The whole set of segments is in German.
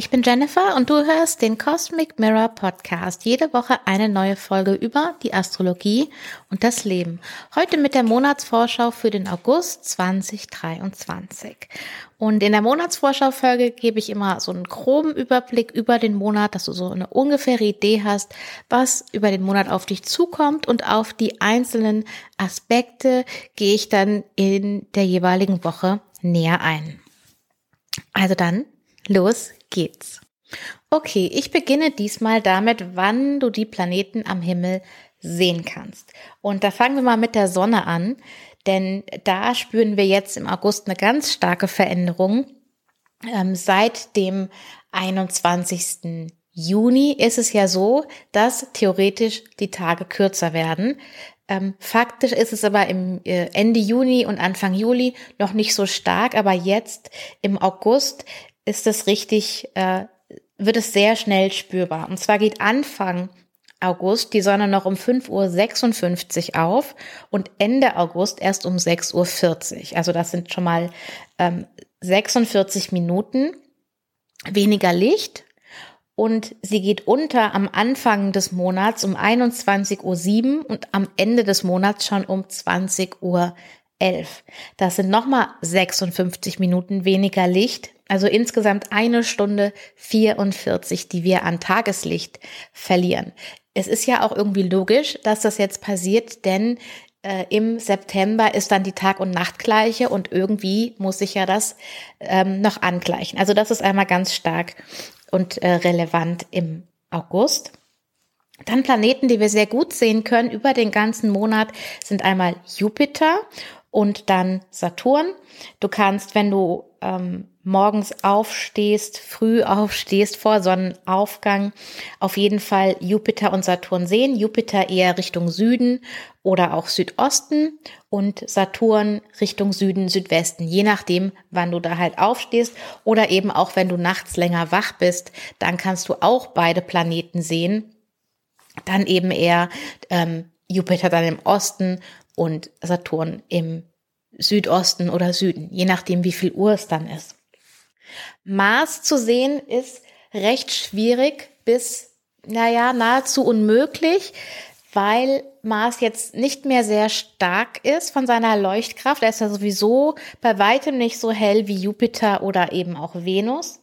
Ich bin Jennifer und du hörst den Cosmic Mirror Podcast. Jede Woche eine neue Folge über die Astrologie und das Leben. Heute mit der Monatsvorschau für den August 2023. Und in der Monatsvorschau-Folge gebe ich immer so einen groben Überblick über den Monat, dass du so eine ungefähre Idee hast, was über den Monat auf dich zukommt und auf die einzelnen Aspekte gehe ich dann in der jeweiligen Woche näher ein. Also dann Los geht's. Okay, ich beginne diesmal damit, wann du die Planeten am Himmel sehen kannst. Und da fangen wir mal mit der Sonne an, denn da spüren wir jetzt im August eine ganz starke Veränderung. Ähm, seit dem 21. Juni ist es ja so, dass theoretisch die Tage kürzer werden. Ähm, faktisch ist es aber im äh, Ende Juni und Anfang Juli noch nicht so stark, aber jetzt im August ist es richtig, äh, wird es sehr schnell spürbar. Und zwar geht Anfang August die Sonne noch um 5.56 Uhr auf und Ende August erst um 6.40 Uhr. Also das sind schon mal ähm, 46 Minuten weniger Licht. Und sie geht unter am Anfang des Monats um 21.07 Uhr und am Ende des Monats schon um 20.11 Uhr. Das sind nochmal 56 Minuten weniger Licht also insgesamt eine Stunde 44, die wir an Tageslicht verlieren. Es ist ja auch irgendwie logisch, dass das jetzt passiert, denn äh, im September ist dann die Tag- und Nachtgleiche und irgendwie muss sich ja das ähm, noch angleichen. Also das ist einmal ganz stark und äh, relevant im August. Dann Planeten, die wir sehr gut sehen können über den ganzen Monat, sind einmal Jupiter und dann Saturn. Du kannst, wenn du ähm, morgens aufstehst, früh aufstehst, vor Sonnenaufgang, auf jeden Fall Jupiter und Saturn sehen. Jupiter eher Richtung Süden oder auch Südosten und Saturn Richtung Süden, Südwesten, je nachdem, wann du da halt aufstehst oder eben auch wenn du nachts länger wach bist, dann kannst du auch beide Planeten sehen. Dann eben eher ähm, Jupiter dann im Osten und Saturn im Südosten oder Süden, je nachdem, wie viel Uhr es dann ist. Mars zu sehen ist recht schwierig bis, naja, nahezu unmöglich, weil Mars jetzt nicht mehr sehr stark ist von seiner Leuchtkraft. Er ist ja sowieso bei weitem nicht so hell wie Jupiter oder eben auch Venus.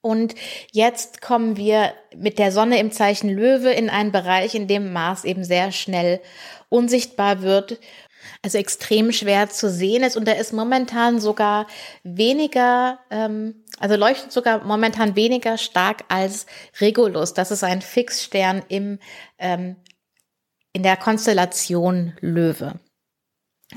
Und jetzt kommen wir mit der Sonne im Zeichen Löwe in einen Bereich, in dem Mars eben sehr schnell unsichtbar wird also extrem schwer zu sehen ist. Und der ist momentan sogar weniger, ähm, also leuchtet sogar momentan weniger stark als Regulus. Das ist ein Fixstern im, ähm, in der Konstellation Löwe.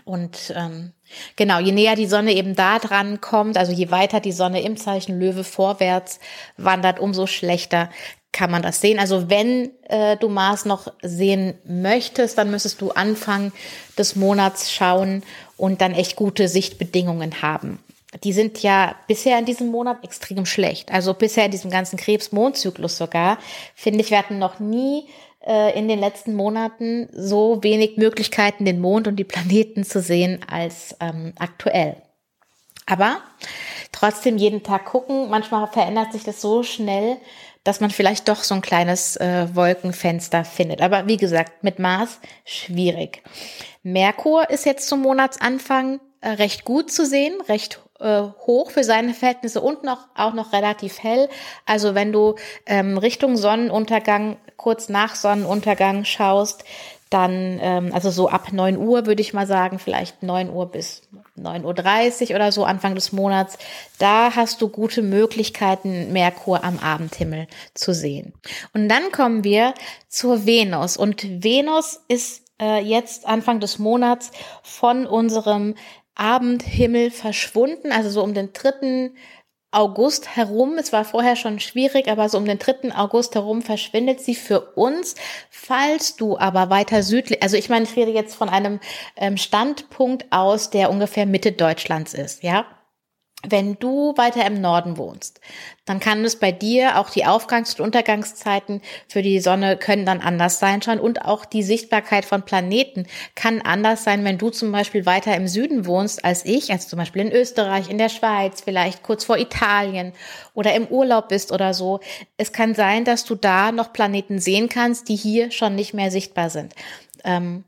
Und ähm, genau, je näher die Sonne eben da dran kommt, also je weiter die Sonne im Zeichen Löwe vorwärts wandert, umso schlechter kann man das sehen. Also wenn äh, du Mars noch sehen möchtest, dann müsstest du Anfang des Monats schauen und dann echt gute Sichtbedingungen haben. Die sind ja bisher in diesem Monat extrem schlecht. Also bisher in diesem ganzen Krebs-Mondzyklus sogar, finde ich, wir hatten noch nie äh, in den letzten Monaten so wenig Möglichkeiten, den Mond und die Planeten zu sehen als ähm, aktuell. Aber trotzdem jeden Tag gucken. Manchmal verändert sich das so schnell, dass man vielleicht doch so ein kleines äh, Wolkenfenster findet. Aber wie gesagt, mit Mars schwierig. Merkur ist jetzt zum Monatsanfang äh, recht gut zu sehen, recht äh, hoch für seine Verhältnisse und noch auch noch relativ hell. Also wenn du ähm, Richtung Sonnenuntergang, kurz nach Sonnenuntergang schaust, dann, ähm, also so ab neun Uhr würde ich mal sagen, vielleicht neun Uhr bis neun Uhr dreißig oder so Anfang des Monats, da hast du gute Möglichkeiten, Merkur am Abendhimmel zu sehen. Und dann kommen wir zur Venus. Und Venus ist äh, jetzt Anfang des Monats von unserem Abendhimmel verschwunden, also so um den dritten August herum, es war vorher schon schwierig, aber so um den 3. August herum verschwindet sie für uns. Falls du aber weiter südlich, also ich meine, ich rede jetzt von einem ähm, Standpunkt aus, der ungefähr Mitte Deutschlands ist, ja. Wenn du weiter im Norden wohnst, dann kann es bei dir auch die Aufgangs- und Untergangszeiten für die Sonne können dann anders sein schon und auch die Sichtbarkeit von Planeten kann anders sein, wenn du zum Beispiel weiter im Süden wohnst als ich, also zum Beispiel in Österreich, in der Schweiz, vielleicht kurz vor Italien oder im Urlaub bist oder so. Es kann sein, dass du da noch Planeten sehen kannst, die hier schon nicht mehr sichtbar sind. Ähm,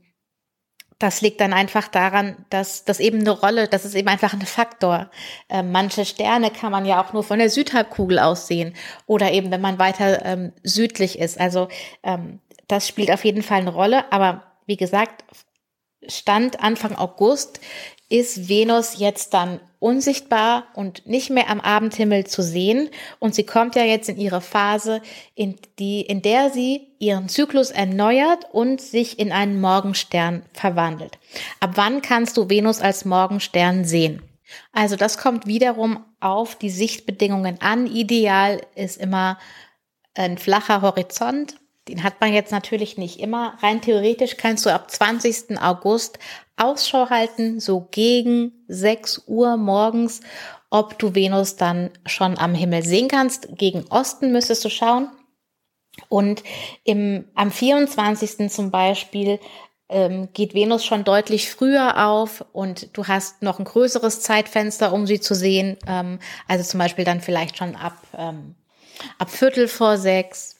das liegt dann einfach daran, dass das eben eine Rolle, das ist eben einfach ein Faktor. Ähm, manche Sterne kann man ja auch nur von der Südhalbkugel aus sehen oder eben, wenn man weiter ähm, südlich ist. Also ähm, das spielt auf jeden Fall eine Rolle. Aber wie gesagt, Stand Anfang August ist Venus jetzt dann unsichtbar und nicht mehr am Abendhimmel zu sehen. Und sie kommt ja jetzt in ihre Phase, in, die, in der sie ihren Zyklus erneuert und sich in einen Morgenstern verwandelt. Ab wann kannst du Venus als Morgenstern sehen? Also das kommt wiederum auf die Sichtbedingungen an. Ideal ist immer ein flacher Horizont. Den hat man jetzt natürlich nicht immer. Rein theoretisch kannst du ab 20. August Ausschau halten, so gegen 6 Uhr morgens, ob du Venus dann schon am Himmel sehen kannst. Gegen Osten müsstest du schauen. Und im, am 24. zum Beispiel ähm, geht Venus schon deutlich früher auf und du hast noch ein größeres Zeitfenster, um sie zu sehen. Ähm, also zum Beispiel dann vielleicht schon ab, ähm, ab Viertel vor sechs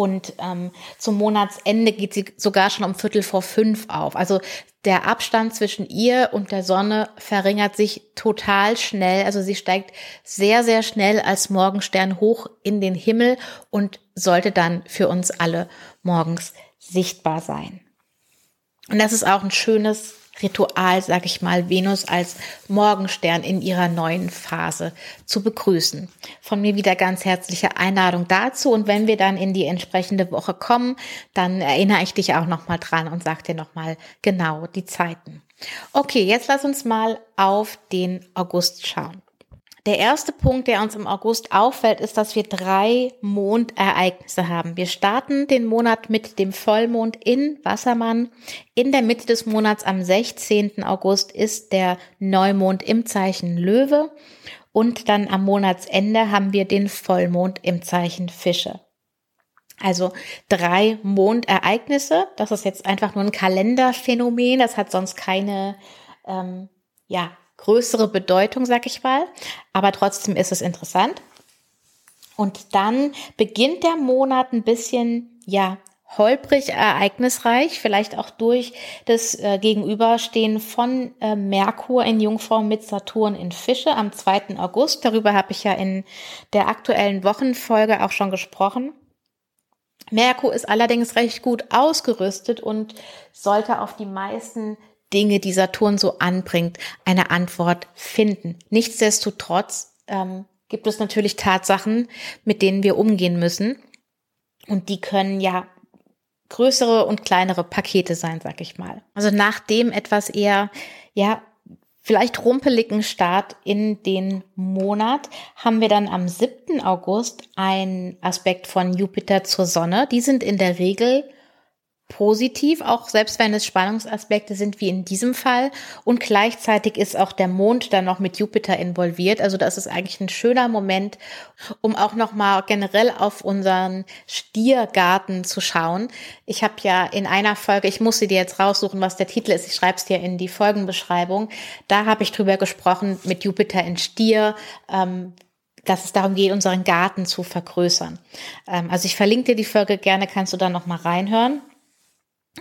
und ähm, zum Monatsende geht sie sogar schon um Viertel vor fünf auf. Also der Abstand zwischen ihr und der Sonne verringert sich total schnell. Also sie steigt sehr, sehr schnell als Morgenstern hoch in den Himmel und sollte dann für uns alle morgens sichtbar sein. Und das ist auch ein schönes Ritual, sag ich mal, Venus als Morgenstern in ihrer neuen Phase zu begrüßen. Von mir wieder ganz herzliche Einladung dazu. Und wenn wir dann in die entsprechende Woche kommen, dann erinnere ich dich auch nochmal dran und sag dir nochmal genau die Zeiten. Okay, jetzt lass uns mal auf den August schauen. Der erste Punkt, der uns im August auffällt, ist, dass wir drei Mondereignisse haben. Wir starten den Monat mit dem Vollmond in Wassermann. In der Mitte des Monats am 16. August ist der Neumond im Zeichen Löwe. Und dann am Monatsende haben wir den Vollmond im Zeichen Fische. Also drei Mondereignisse. Das ist jetzt einfach nur ein Kalenderphänomen. Das hat sonst keine, ähm, ja, größere Bedeutung, sag ich mal. Aber trotzdem ist es interessant. Und dann beginnt der Monat ein bisschen, ja, holprig, ereignisreich, vielleicht auch durch das äh, Gegenüberstehen von äh, Merkur in Jungfrau mit Saturn in Fische am 2. August. Darüber habe ich ja in der aktuellen Wochenfolge auch schon gesprochen. Merkur ist allerdings recht gut ausgerüstet und sollte auf die meisten Dinge, die Saturn so anbringt, eine Antwort finden. Nichtsdestotrotz ähm, gibt es natürlich Tatsachen, mit denen wir umgehen müssen. Und die können ja größere und kleinere Pakete sein, sag ich mal. Also nach dem etwas eher, ja, vielleicht rumpeligen Start in den Monat haben wir dann am 7. August einen Aspekt von Jupiter zur Sonne. Die sind in der Regel positiv, auch selbst wenn es Spannungsaspekte sind wie in diesem Fall. Und gleichzeitig ist auch der Mond dann noch mit Jupiter involviert. Also das ist eigentlich ein schöner Moment, um auch nochmal generell auf unseren Stiergarten zu schauen. Ich habe ja in einer Folge, ich muss sie dir jetzt raussuchen, was der Titel ist. Ich schreibe es dir in die Folgenbeschreibung. Da habe ich drüber gesprochen mit Jupiter in Stier. Ähm, dass es darum geht, unseren Garten zu vergrößern. Ähm, also ich verlinke dir die Folge gerne, kannst du da noch mal reinhören.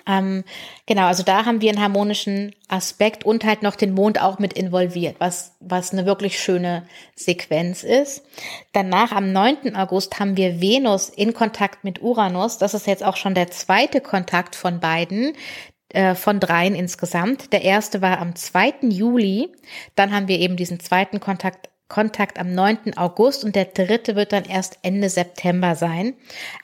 Ähm, genau, also da haben wir einen harmonischen Aspekt und halt noch den Mond auch mit involviert, was, was eine wirklich schöne Sequenz ist. Danach am 9. August haben wir Venus in Kontakt mit Uranus. Das ist jetzt auch schon der zweite Kontakt von beiden äh, von dreien insgesamt. Der erste war am 2. Juli. Dann haben wir eben diesen zweiten Kontakt Kontakt am 9. August und der dritte wird dann erst Ende September sein.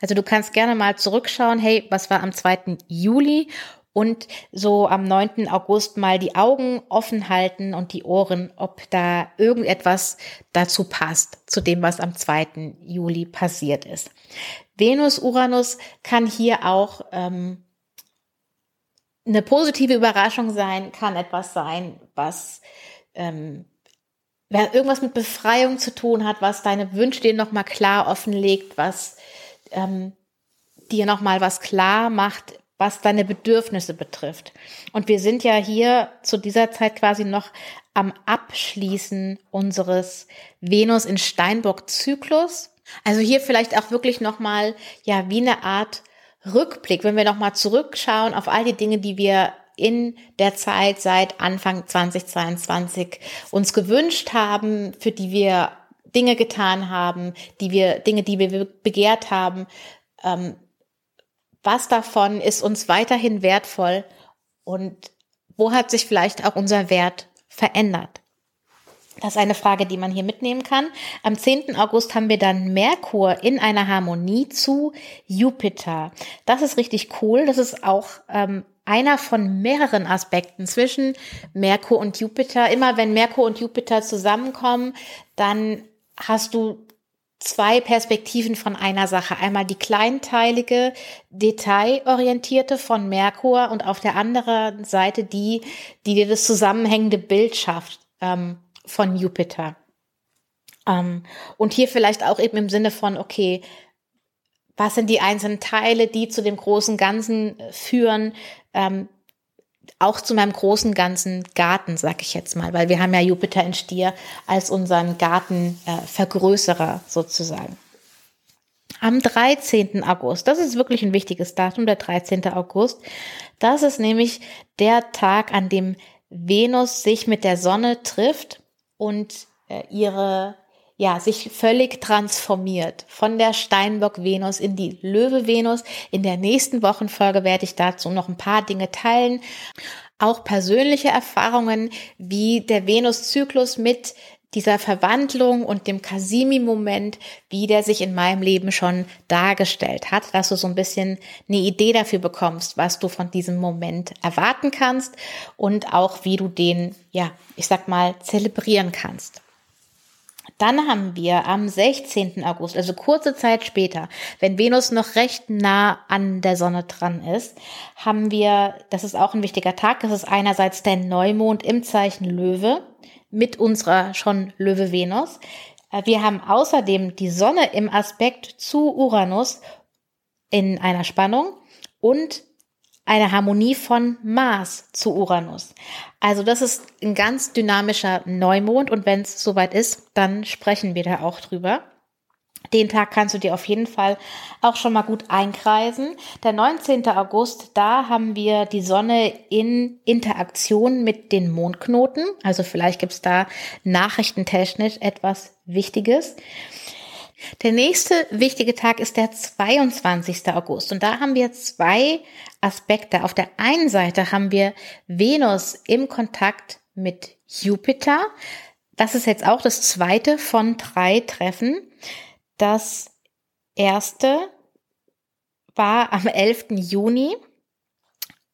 Also du kannst gerne mal zurückschauen, hey, was war am 2. Juli und so am 9. August mal die Augen offen halten und die Ohren, ob da irgendetwas dazu passt, zu dem, was am 2. Juli passiert ist. Venus-Uranus kann hier auch ähm, eine positive Überraschung sein, kann etwas sein, was ähm, irgendwas mit Befreiung zu tun hat, was deine Wünsche dir nochmal klar offenlegt, was ähm, dir nochmal was klar macht, was deine Bedürfnisse betrifft. Und wir sind ja hier zu dieser Zeit quasi noch am Abschließen unseres Venus in Steinbock Zyklus. Also hier vielleicht auch wirklich nochmal, ja, wie eine Art Rückblick, wenn wir nochmal zurückschauen auf all die Dinge, die wir in der Zeit seit Anfang 2022 uns gewünscht haben, für die wir Dinge getan haben, die wir, Dinge, die wir begehrt haben, ähm, was davon ist uns weiterhin wertvoll und wo hat sich vielleicht auch unser Wert verändert? Das ist eine Frage, die man hier mitnehmen kann. Am 10. August haben wir dann Merkur in einer Harmonie zu Jupiter. Das ist richtig cool. Das ist auch ähm, einer von mehreren Aspekten zwischen Merkur und Jupiter. Immer wenn Merkur und Jupiter zusammenkommen, dann hast du zwei Perspektiven von einer Sache. Einmal die kleinteilige, detailorientierte von Merkur und auf der anderen Seite die, die dir das zusammenhängende Bild schafft ähm, von Jupiter. Ähm, und hier vielleicht auch eben im Sinne von, okay, was sind die einzelnen Teile, die zu dem großen Ganzen führen, ähm, auch zu meinem großen ganzen Garten, sag ich jetzt mal, weil wir haben ja Jupiter in Stier als unseren Gartenvergrößerer äh, sozusagen. Am 13. August, das ist wirklich ein wichtiges Datum, der 13. August, das ist nämlich der Tag, an dem Venus sich mit der Sonne trifft und äh, ihre ja, sich völlig transformiert von der Steinbock-Venus in die Löwe-Venus. In der nächsten Wochenfolge werde ich dazu noch ein paar Dinge teilen. Auch persönliche Erfahrungen, wie der Venus-Zyklus mit dieser Verwandlung und dem Kasimi-Moment, wie der sich in meinem Leben schon dargestellt hat, dass du so ein bisschen eine Idee dafür bekommst, was du von diesem Moment erwarten kannst und auch wie du den, ja, ich sag mal, zelebrieren kannst. Dann haben wir am 16. August, also kurze Zeit später, wenn Venus noch recht nah an der Sonne dran ist, haben wir, das ist auch ein wichtiger Tag, das ist einerseits der Neumond im Zeichen Löwe mit unserer schon Löwe Venus. Äh, wir haben außerdem die Sonne im Aspekt zu Uranus in einer Spannung und eine Harmonie von Mars zu Uranus. Also das ist ein ganz dynamischer Neumond und wenn es soweit ist, dann sprechen wir da auch drüber. Den Tag kannst du dir auf jeden Fall auch schon mal gut einkreisen. Der 19. August, da haben wir die Sonne in Interaktion mit den Mondknoten. Also vielleicht gibt's da nachrichtentechnisch etwas Wichtiges. Der nächste wichtige Tag ist der 22. August und da haben wir zwei Aspekte. Auf der einen Seite haben wir Venus im Kontakt mit Jupiter. Das ist jetzt auch das zweite von drei Treffen. Das erste war am 11. Juni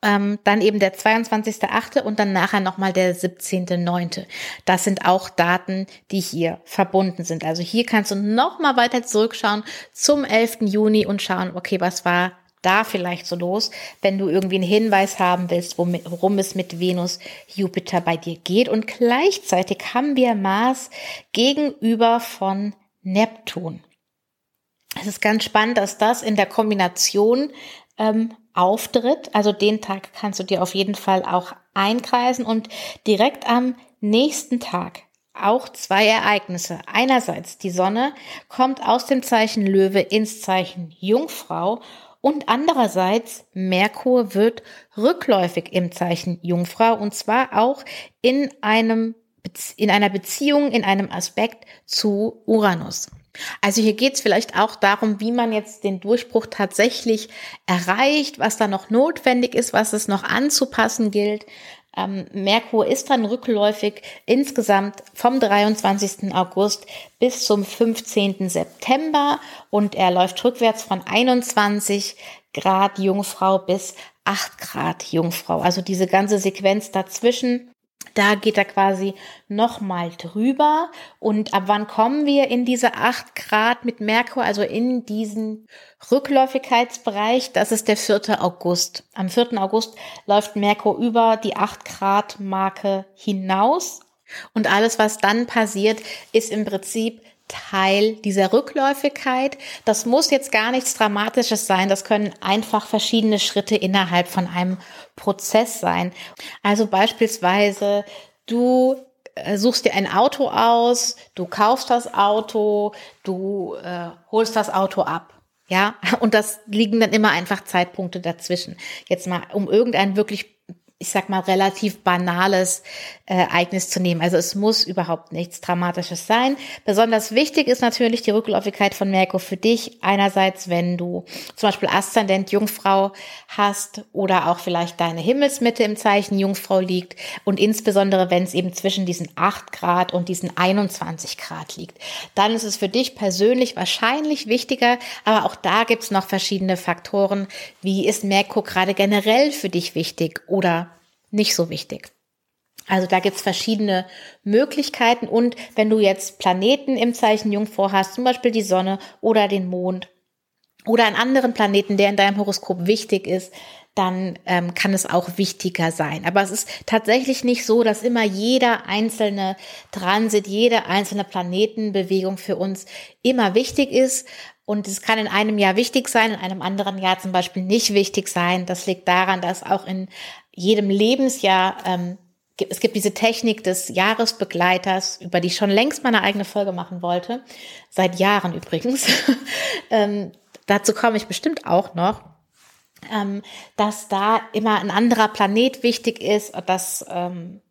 ähm, dann eben der 22.8. und dann nachher nochmal der 17.9. Das sind auch Daten, die hier verbunden sind. Also hier kannst du nochmal weiter zurückschauen zum 11. Juni und schauen, okay, was war da vielleicht so los, wenn du irgendwie einen Hinweis haben willst, worum es mit Venus, Jupiter bei dir geht. Und gleichzeitig haben wir Mars gegenüber von Neptun. Es ist ganz spannend, dass das in der Kombination ähm, auftritt. Also den Tag kannst du dir auf jeden Fall auch einkreisen und direkt am nächsten Tag auch zwei Ereignisse. Einerseits die Sonne kommt aus dem Zeichen Löwe ins Zeichen Jungfrau und andererseits Merkur wird rückläufig im Zeichen Jungfrau und zwar auch in einem in einer Beziehung, in einem Aspekt zu Uranus. Also hier geht es vielleicht auch darum, wie man jetzt den Durchbruch tatsächlich erreicht, was da noch notwendig ist, was es noch anzupassen gilt. Ähm, Merkur ist dann rückläufig insgesamt vom 23. August bis zum 15. September und er läuft rückwärts von 21 Grad Jungfrau bis 8 Grad Jungfrau. Also diese ganze Sequenz dazwischen da geht er quasi nochmal drüber. Und ab wann kommen wir in diese acht Grad mit Merkur, also in diesen Rückläufigkeitsbereich? Das ist der 4. August. Am 4. August läuft Merkur über die acht Grad Marke hinaus. Und alles, was dann passiert, ist im Prinzip Teil dieser Rückläufigkeit. Das muss jetzt gar nichts Dramatisches sein. Das können einfach verschiedene Schritte innerhalb von einem Prozess sein. Also beispielsweise, du äh, suchst dir ein Auto aus, du kaufst das Auto, du äh, holst das Auto ab. Ja, und das liegen dann immer einfach Zeitpunkte dazwischen. Jetzt mal, um irgendein wirklich ich sag mal, relativ banales äh, Ereignis zu nehmen. Also es muss überhaupt nichts Dramatisches sein. Besonders wichtig ist natürlich die Rückläufigkeit von Merkur für dich. Einerseits, wenn du zum Beispiel Aszendent Jungfrau hast oder auch vielleicht deine Himmelsmitte im Zeichen Jungfrau liegt und insbesondere, wenn es eben zwischen diesen 8 Grad und diesen 21 Grad liegt. Dann ist es für dich persönlich wahrscheinlich wichtiger, aber auch da gibt es noch verschiedene Faktoren. Wie ist Merkur gerade generell für dich wichtig oder nicht so wichtig. Also da gibt's verschiedene Möglichkeiten und wenn du jetzt Planeten im Zeichen Jungfrau hast, zum Beispiel die Sonne oder den Mond oder einen anderen Planeten, der in deinem Horoskop wichtig ist, dann ähm, kann es auch wichtiger sein. Aber es ist tatsächlich nicht so, dass immer jeder einzelne Transit, jede einzelne Planetenbewegung für uns immer wichtig ist. Und es kann in einem Jahr wichtig sein, in einem anderen Jahr zum Beispiel nicht wichtig sein. Das liegt daran, dass auch in jedem Lebensjahr, ähm, es gibt diese Technik des Jahresbegleiters, über die ich schon längst meine eigene Folge machen wollte, seit Jahren übrigens. ähm, dazu komme ich bestimmt auch noch, ähm, dass da immer ein anderer Planet wichtig ist, dass ähm,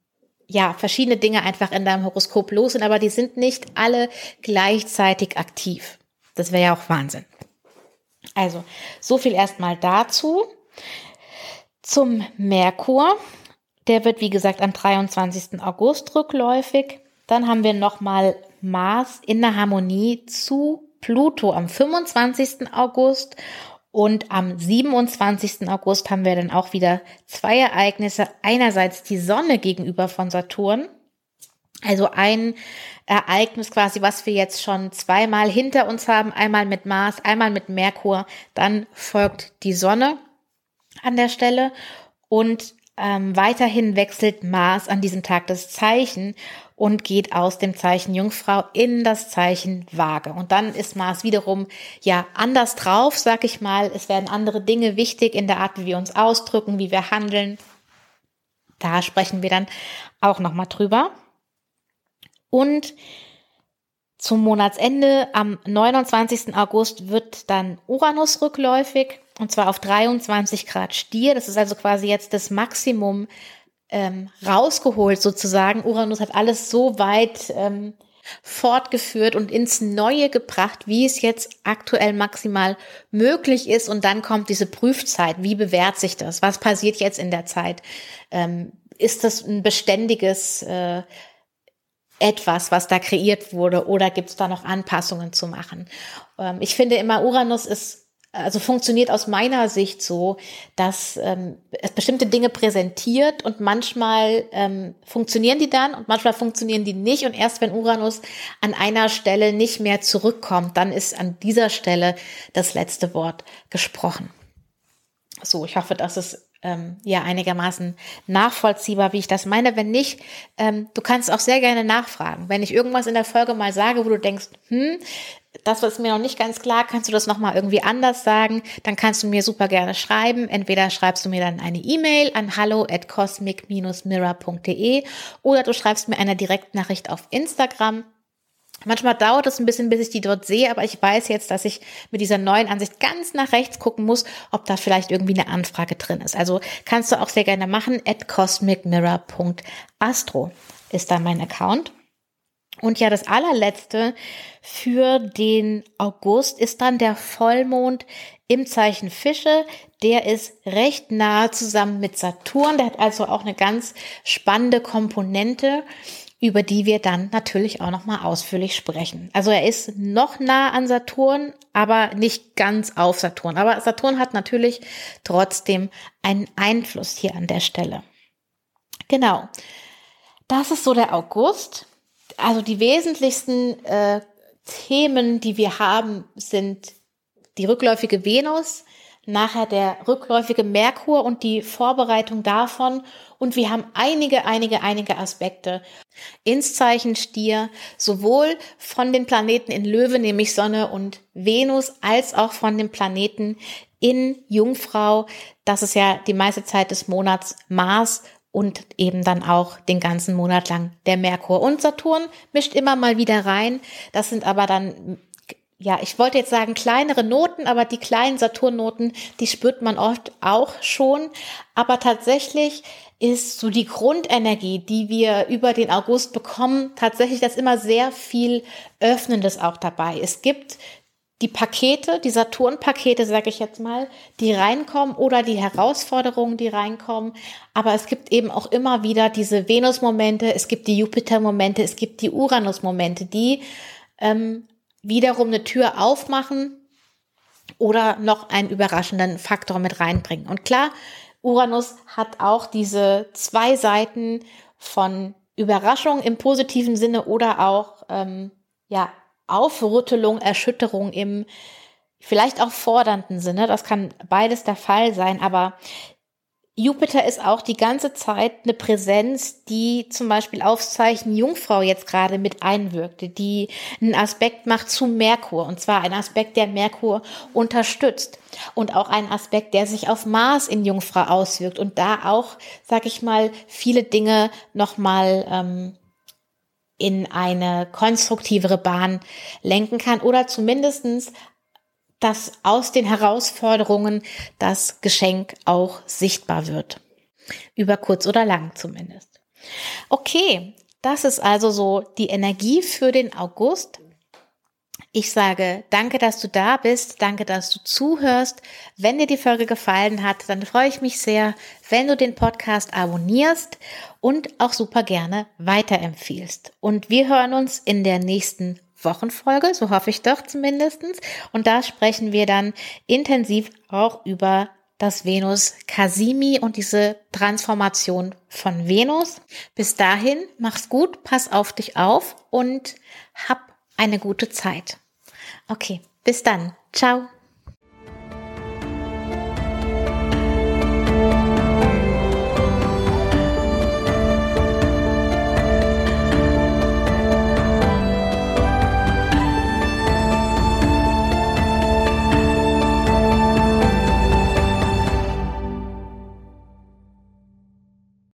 ja verschiedene Dinge einfach in deinem Horoskop los sind, aber die sind nicht alle gleichzeitig aktiv. Das wäre ja auch Wahnsinn. Also, so viel erstmal dazu zum Merkur. Der wird, wie gesagt, am 23. August rückläufig. Dann haben wir nochmal Mars in der Harmonie zu Pluto am 25. August. Und am 27. August haben wir dann auch wieder zwei Ereignisse. Einerseits die Sonne gegenüber von Saturn. Also ein Ereignis quasi, was wir jetzt schon zweimal hinter uns haben. Einmal mit Mars, einmal mit Merkur. Dann folgt die Sonne an der Stelle und ähm, weiterhin wechselt Mars an diesem Tag das Zeichen und geht aus dem Zeichen Jungfrau in das Zeichen Waage. Und dann ist Mars wiederum ja anders drauf, sag ich mal. Es werden andere Dinge wichtig in der Art, wie wir uns ausdrücken, wie wir handeln. Da sprechen wir dann auch nochmal drüber. Und zum Monatsende am 29. August wird dann Uranus rückläufig. Und zwar auf 23 Grad Stier. Das ist also quasi jetzt das Maximum ähm, rausgeholt sozusagen. Uranus hat alles so weit ähm, fortgeführt und ins Neue gebracht, wie es jetzt aktuell maximal möglich ist. Und dann kommt diese Prüfzeit. Wie bewährt sich das? Was passiert jetzt in der Zeit? Ähm, ist das ein beständiges äh, etwas, was da kreiert wurde, oder gibt es da noch Anpassungen zu machen? Ähm, ich finde immer, Uranus ist also funktioniert aus meiner Sicht so, dass ähm, es bestimmte Dinge präsentiert und manchmal ähm, funktionieren die dann und manchmal funktionieren die nicht. Und erst wenn Uranus an einer Stelle nicht mehr zurückkommt, dann ist an dieser Stelle das letzte Wort gesprochen. So, ich hoffe, dass es ähm, ja einigermaßen nachvollziehbar, wie ich das meine. Wenn nicht, ähm, du kannst auch sehr gerne nachfragen. Wenn ich irgendwas in der Folge mal sage, wo du denkst, hm, das ist mir noch nicht ganz klar, kannst du das nochmal irgendwie anders sagen, dann kannst du mir super gerne schreiben. Entweder schreibst du mir dann eine E-Mail an hallo at cosmic-mirror.de oder du schreibst mir eine Direktnachricht auf Instagram Manchmal dauert es ein bisschen, bis ich die dort sehe, aber ich weiß jetzt, dass ich mit dieser neuen Ansicht ganz nach rechts gucken muss, ob da vielleicht irgendwie eine Anfrage drin ist. Also kannst du auch sehr gerne machen. At cosmicmirror.astro ist da mein Account. Und ja, das allerletzte für den August ist dann der Vollmond im Zeichen Fische. Der ist recht nah zusammen mit Saturn. Der hat also auch eine ganz spannende Komponente über die wir dann natürlich auch nochmal ausführlich sprechen. Also er ist noch nah an Saturn, aber nicht ganz auf Saturn. Aber Saturn hat natürlich trotzdem einen Einfluss hier an der Stelle. Genau. Das ist so der August. Also die wesentlichsten äh, Themen, die wir haben, sind die rückläufige Venus nachher der rückläufige Merkur und die Vorbereitung davon. Und wir haben einige, einige, einige Aspekte ins Zeichen Stier, sowohl von den Planeten in Löwe, nämlich Sonne und Venus, als auch von den Planeten in Jungfrau. Das ist ja die meiste Zeit des Monats Mars und eben dann auch den ganzen Monat lang der Merkur. Und Saturn mischt immer mal wieder rein. Das sind aber dann ja, ich wollte jetzt sagen kleinere Noten, aber die kleinen Saturnnoten, die spürt man oft auch schon. Aber tatsächlich ist so die Grundenergie, die wir über den August bekommen, tatsächlich das immer sehr viel Öffnendes auch dabei. Es gibt die Pakete, die Saturn-Pakete, sage ich jetzt mal, die reinkommen oder die Herausforderungen, die reinkommen. Aber es gibt eben auch immer wieder diese Venus-Momente, es gibt die Jupiter-Momente, es gibt die Uranus-Momente, die ähm, wiederum eine Tür aufmachen oder noch einen überraschenden Faktor mit reinbringen. Und klar, Uranus hat auch diese zwei Seiten von Überraschung im positiven Sinne oder auch ähm, ja Aufrüttelung, Erschütterung im vielleicht auch fordernden Sinne. Das kann beides der Fall sein, aber Jupiter ist auch die ganze Zeit eine Präsenz, die zum Beispiel aufs Zeichen Jungfrau jetzt gerade mit einwirkte, die einen Aspekt macht zu Merkur und zwar ein Aspekt, der Merkur unterstützt und auch ein Aspekt, der sich auf Mars in Jungfrau auswirkt und da auch, sag ich mal, viele Dinge nochmal ähm, in eine konstruktivere Bahn lenken kann oder zumindestens dass aus den Herausforderungen das Geschenk auch sichtbar wird. Über kurz oder lang zumindest. Okay, das ist also so die Energie für den August. Ich sage danke, dass du da bist, danke, dass du zuhörst. Wenn dir die Folge gefallen hat, dann freue ich mich sehr, wenn du den Podcast abonnierst und auch super gerne weiterempfiehlst. Und wir hören uns in der nächsten Wochenfolge, so hoffe ich doch zumindestens. Und da sprechen wir dann intensiv auch über das Venus Casimi und diese Transformation von Venus. Bis dahin, mach's gut, pass auf dich auf und hab eine gute Zeit. Okay, bis dann. Ciao.